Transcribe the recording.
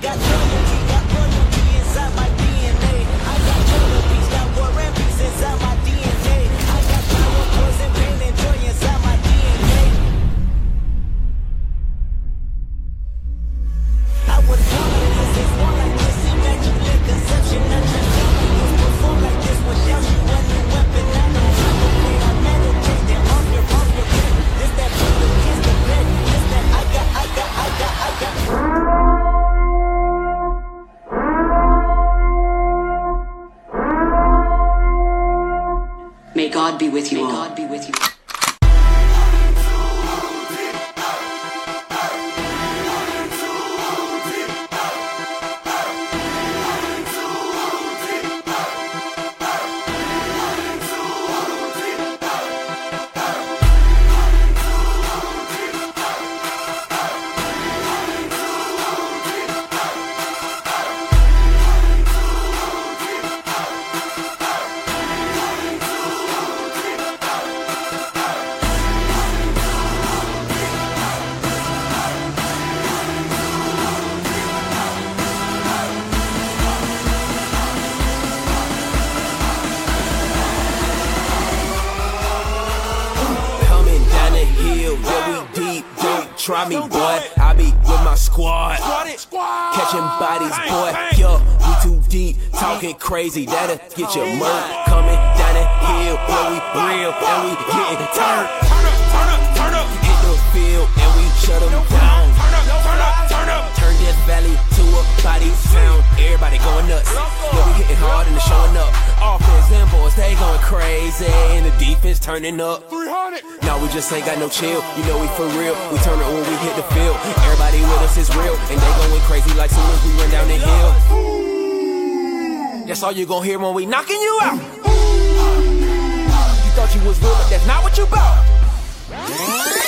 Got God be with you. May God be with you. Hill, yeah, we deep, don't try me, boy. I be with my squad, catching bodies, boy. Yo, we too deep, talking crazy, that'll get your murk. Coming down the hill, yeah, we real, and we getting turned. Turn up, turn up, turn up. Hit the field, and we shut them down. They going crazy. And the defense turning up. 300. Now we just ain't got no chill. You know we for real. We turn it when we hit the field. Everybody with us is real. And they going crazy like soon as we run down the hill. That's all you gonna hear when we knocking you out. You thought you was real, but that's not what you bout.